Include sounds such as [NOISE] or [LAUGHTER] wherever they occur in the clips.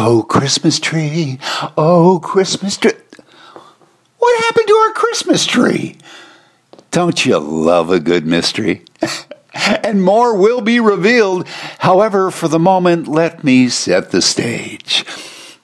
Oh, Christmas tree. Oh, Christmas tree. What happened to our Christmas tree? Don't you love a good mystery? [LAUGHS] and more will be revealed. However, for the moment, let me set the stage.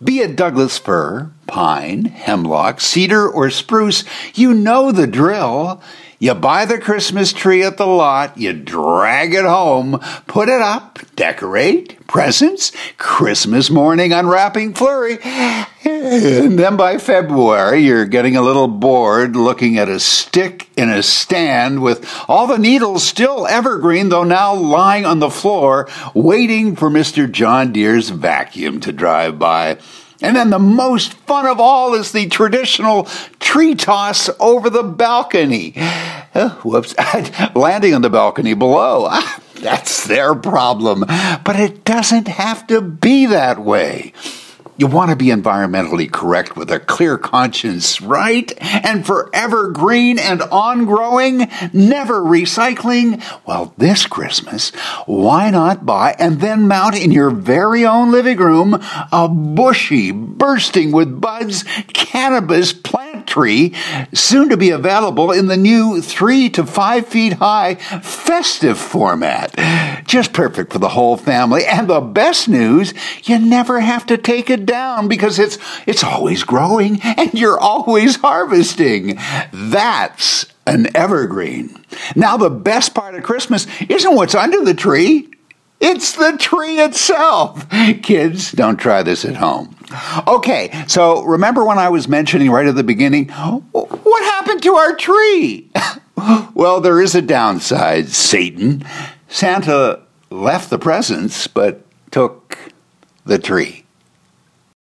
Be it Douglas fir, pine, hemlock, cedar, or spruce, you know the drill. You buy the Christmas tree at the lot, you drag it home, put it up, decorate, presents, Christmas morning unwrapping flurry. And then by February, you're getting a little bored looking at a stick in a stand with all the needles still evergreen, though now lying on the floor, waiting for Mr. John Deere's vacuum to drive by. And then the most fun of all is the traditional tree toss over the balcony. Uh, whoops, [LAUGHS] landing on the balcony below. That's their problem. But it doesn't have to be that way. You want to be environmentally correct with a clear conscience, right? And forever green and on growing, never recycling. Well, this Christmas, why not buy and then mount in your very own living room a bushy, bursting with buds cannabis plant tree, soon to be available in the new three to five feet high festive format. Just perfect for the whole family. And the best news, you never have to take it down because it's it's always growing and you're always harvesting. That's an evergreen. Now the best part of Christmas isn't what's under the tree. It's the tree itself. Kids, don't try this at home. Okay, so remember when I was mentioning right at the beginning, what happened to our tree? [LAUGHS] well, there is a downside, Satan. Santa left the presents, but took the tree.